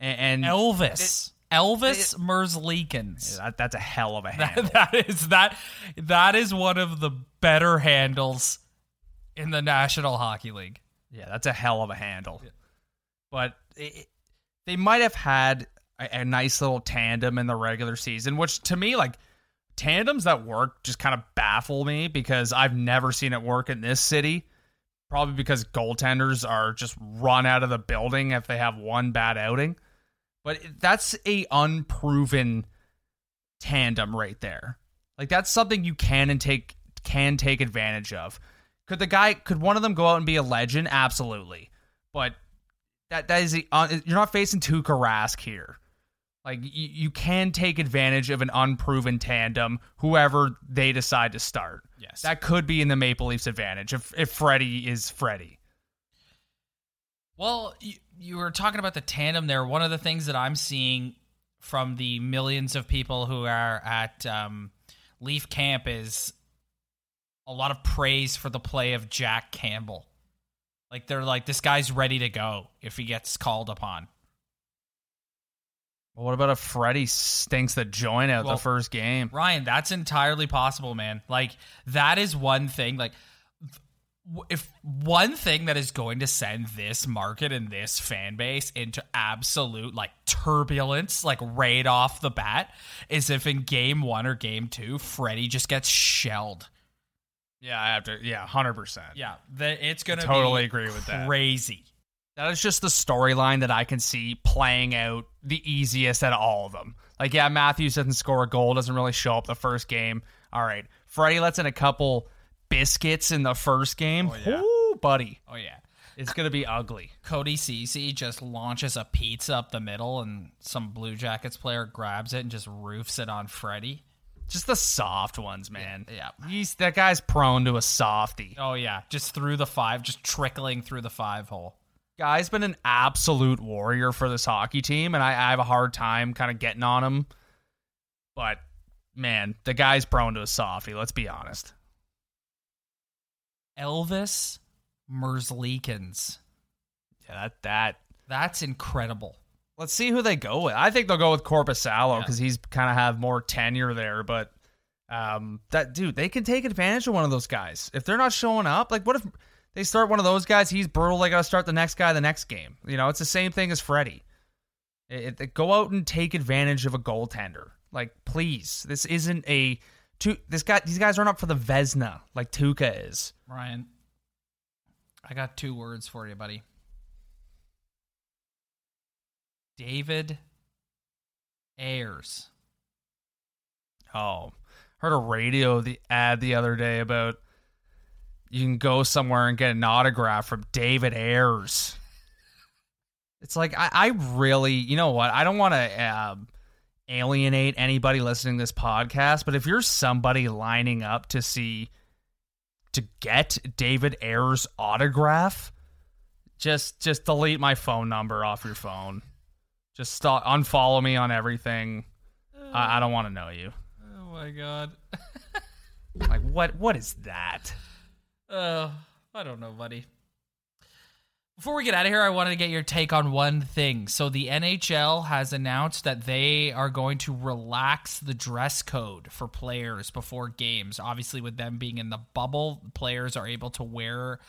and, and Elvis. Elvis Merzlikins. That, that's a hell of a handle. That, that is that that is one of the better handles in the National Hockey League. Yeah, that's a hell of a handle. But it, they might have had a, a nice little tandem in the regular season, which to me, like tandems that work, just kind of baffle me because I've never seen it work in this city. Probably because goaltenders are just run out of the building if they have one bad outing. But that's a unproven tandem right there. Like that's something you can and take can take advantage of. Could the guy could one of them go out and be a legend? Absolutely. But that that is a, uh, you're not facing Tuukka Rask here. Like you, you can take advantage of an unproven tandem, whoever they decide to start. Yes. That could be in the Maple Leafs' advantage if if Freddie is Freddie. Well, you, you were talking about the tandem there. One of the things that I'm seeing from the millions of people who are at um, Leaf Camp is a lot of praise for the play of Jack Campbell. Like they're like, this guy's ready to go if he gets called upon. Well, what about if Freddie stinks the joint out Well, the first game? Ryan, that's entirely possible, man. Like that is one thing. Like if one thing that is going to send this market and this fan base into absolute like turbulence, like right off the bat, is if in game one or game two, Freddie just gets shelled. Yeah, I have to. Yeah, hundred percent. Yeah, the, it's gonna totally be agree with that. Crazy. That is just the storyline that I can see playing out the easiest out of all of them. Like, yeah, Matthews doesn't score a goal, doesn't really show up the first game. All right. Freddie lets in a couple biscuits in the first game. Oh, yeah. Ooh, buddy. Oh yeah. It's going to be ugly. Cody Cece just launches a pizza up the middle, and some Blue Jackets player grabs it and just roofs it on Freddie. Just the soft ones, man. Yeah. He's that guy's prone to a softy. Oh yeah, just through the five, just trickling through the five hole. Guy's been an absolute warrior for this hockey team, and I, I have a hard time kind of getting on him. But man, the guy's prone to a softy. Let's be honest. Elvis Merzlikins. Yeah, that that That's incredible. Let's see who they go with. I think they'll go with Korpisalo Yeah. because he's kind of have more tenure there. But um, that dude, they can take advantage of one of those guys if they're not showing up. Like, what if they start one of those guys? He's brutal. They got to start the next guy the next game. You know, it's the same thing as Freddie. It, it- go out and take advantage of a goaltender. Like, please, this isn't a. Tu- this guy, these guys aren't up for the Vezina like Tuukka is. Ryan, I got two words for you, buddy. David Ayres. Oh, heard a radio the ad the other day about you can go somewhere and get an autograph from David Ayres. It's like I, I really, you know what? I don't want to um, alienate anybody listening to this podcast, but if you're somebody lining up to see to get David Ayres autograph, just just delete my phone number off your phone. Just stop, unfollow me on everything. I, I don't want to know you. Oh my god. *laughs* Like what? What is that? Uh, I don't know, buddy. Before we get out of here, I wanted to get your take on one thing. So, the NHL has announced that they are going to relax the dress code for players before games. Obviously, with them being in the bubble, players are able to wear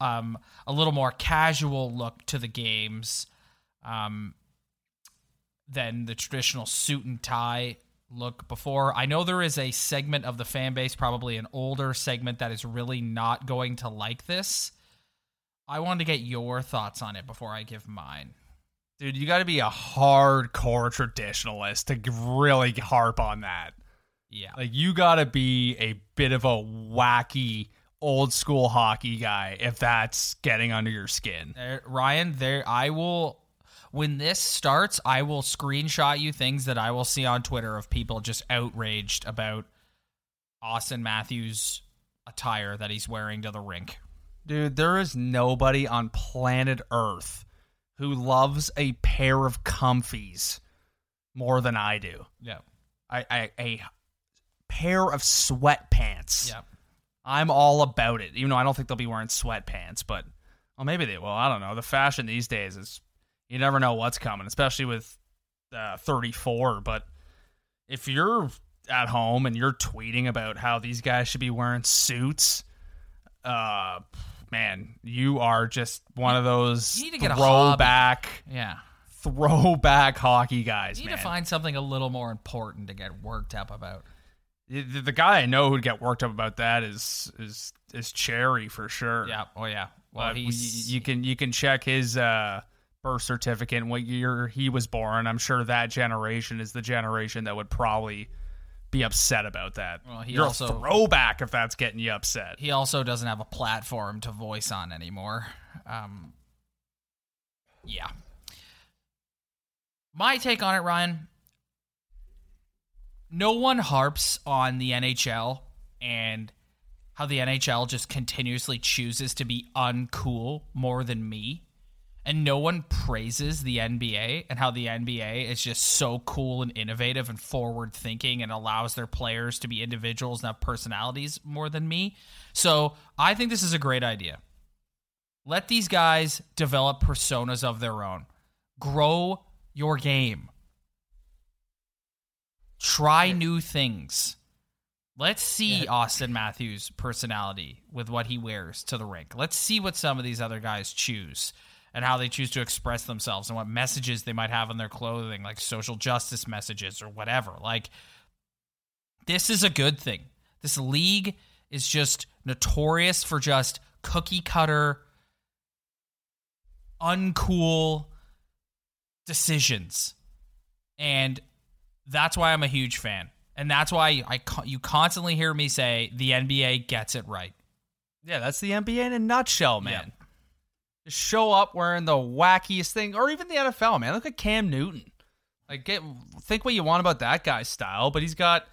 um, a little more casual look to the games um, than the traditional suit and tie look before. I know there is a segment of the fan base, probably an older segment, that is really not going to like this. I wanted to get your thoughts on it before I give mine. Dude, you got to be a hardcore traditionalist to really harp on that. Yeah. Like you got to be a bit of a wacky old school hockey guy if that's getting under your skin. There, Ryan, there I will when this starts, I will screenshot you things that I will see on Twitter of people just outraged about Auston Matthews attire that he's wearing to the rink. Dude, there is nobody on planet Earth who loves a pair of comfies more than I do. Yeah. I, I a pair of sweatpants. Yeah. I'm all about it. Even though I don't think they'll be wearing sweatpants, but well, maybe they will. I don't know. The fashion these days is you never know what's coming, especially with uh, 34. But if you're at home and you're tweeting about how these guys should be wearing suits, uh, man, you are just one of those You need to get a throwback, Yeah. throwback hockey guys. You need man. to find something a little more important to get worked up about. the, guy I know who'd get worked up about that is is is Cherry for sure. Yeah. Oh yeah. Well, we- he's you can you can check his uh, birth certificate and what year he was born. I'm sure that generation is the generation that would probably be upset about that. Well, he You're also- a throwback if that's getting you upset. he also doesn't have a platform to voice on anymore. Um, yeah. My take on it, Ryan. No one harps on the NHL and how the NHL just continuously chooses to be uncool more than me. And no one praises the NBA and how the NBA is just so cool and innovative and forward thinking and allows their players to be individuals and have personalities more than me. So I think this is a great idea. Let these guys develop personas of their own, grow your game, try new things. Let's see Auston Matthews' personality with what he wears to the rink. Let's see what some of these other guys choose and how they choose to express themselves and what messages they might have on their clothing, like social justice messages or whatever. Like, this is a good thing. This league is just notorious for just cookie cutter, uncool decisions. And that's why I'm a huge fan. And that's why I you constantly hear me say the NBA gets it right. Yeah, that's the NBA in a nutshell, man. Just show up wearing the wackiest thing, or even the NFL, man. Look at Cam Newton. Like, get think what you want about that guy's style, but he's got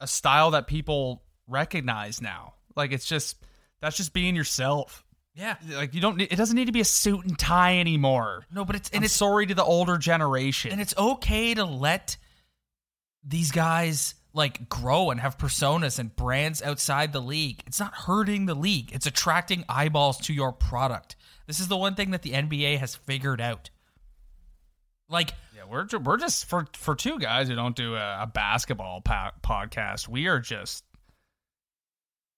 a style that people recognize now. Like, it's just that's just being yourself. Yeah. Like, you don't. It doesn't need to be a suit and tie anymore. No, but it's And it's it's sorry to the older generation. and it's okay to let these guys like grow and have personas and brands outside the league. It's not hurting the league. It's attracting eyeballs to your product. This is the one thing that the NBA has figured out. Like yeah, we're we're just for for two guys who don't do a, a basketball po- podcast. We are just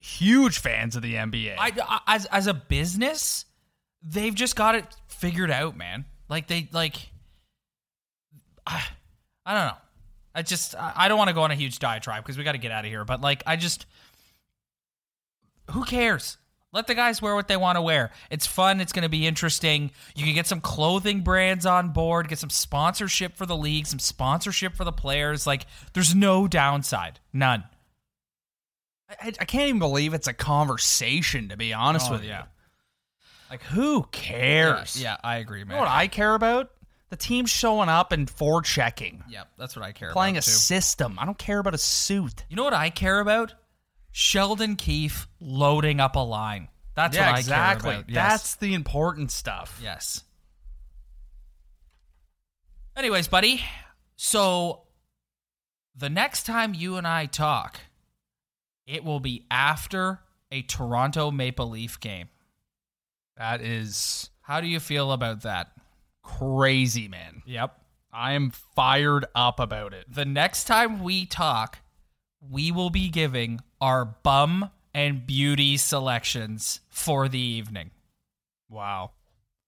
huge fans of the NBA. I, I- as as a business, they've just got it figured out, man. Like they like I, I don't know. I just I don't want to go on a huge diatribe because we got to get out of here. But like I just who cares? Let the guys wear what they want to wear. It's fun. It's going to be interesting. You can get some clothing brands on board, get some sponsorship for the league, some sponsorship for the players. Like, there's no downside. None. I, I can't even believe it's a conversation, to be honest Oh, with yeah. you. Like, who cares? Yeah, I agree, You man. know what I care about? The team showing up and forechecking, Yep, that's what I care about. playing a too. system. I don't care about a suit. You know what I care about? Sheldon Keefe loading up a line. That's yeah, what I exactly. care about. Yes. That's the important stuff. yes. Anyways, buddy, so the next time you and I talk, it will be after a Toronto Maple Leaf game. That is How do you feel about that? Crazy, man. Yep. I am fired up about it. The next time we talk, we will be giving our bum and beauty selections for the evening. Wow.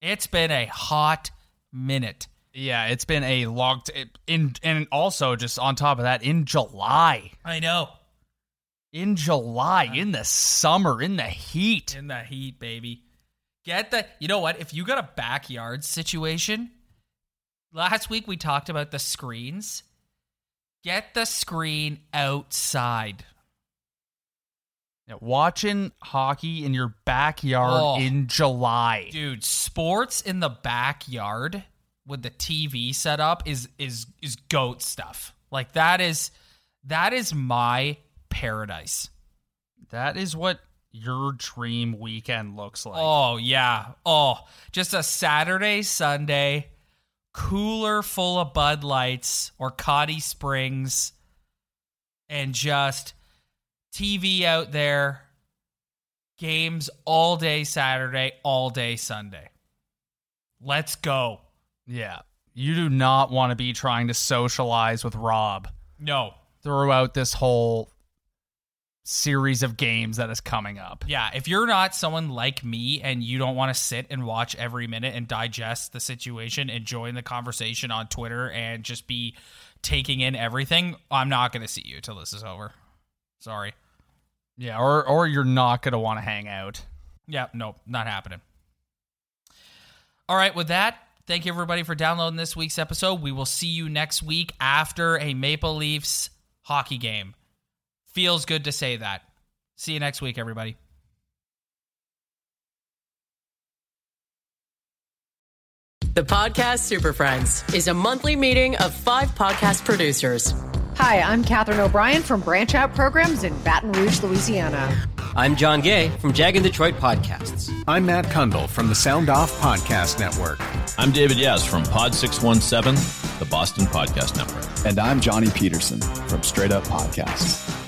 It's been a hot minute. Yeah, it's been a locked in, and also just on top of that, in July, I know. in July, in the summer, in the heat. In the heat, baby. Get the. You know what? If you got a backyard situation, last week we talked about the screens. Get the screen outside. Yeah, watching hockey in your backyard Oh. in July. Dude, sports in the backyard with the TV set up is is is goat stuff. Like that is that is my paradise. That is what your dream weekend looks like. Oh yeah. Oh, just a Saturday, Sunday, cooler full of Bud Lights or Cottage Springs, and just TV out there. Games all day Saturday, all day Sunday. Let's go. Yeah. you do not want to be trying to socialize with Rob No. throughout this whole series of games that is coming up. Yeah, if you're not someone like me and you don't want to sit and watch every minute and digest the situation and join the conversation on Twitter and just be taking in everything, I'm not going to see you till this is over. Sorry. Yeah, or or you're not going to want to hang out. Yeah, nope, not happening. All right, with that, thank you everybody for downloading this week's episode. We will see you next week after a Maple Leafs hockey game. Feels good to say that. See you next week, everybody. The Podcast Super Friends is a monthly meeting of five podcast producers. Hi, I'm Katherine O'Brien from Branch Out Programs in Baton Rouge, Louisiana. I'm John Gay from Jag and Detroit Podcasts. I'm Matt Cundill from the Sound Off Podcast Network. I'm David Yas from Pod 617, the Boston Podcast Network. And I'm Johnny Peterson from Straight Up Podcasts.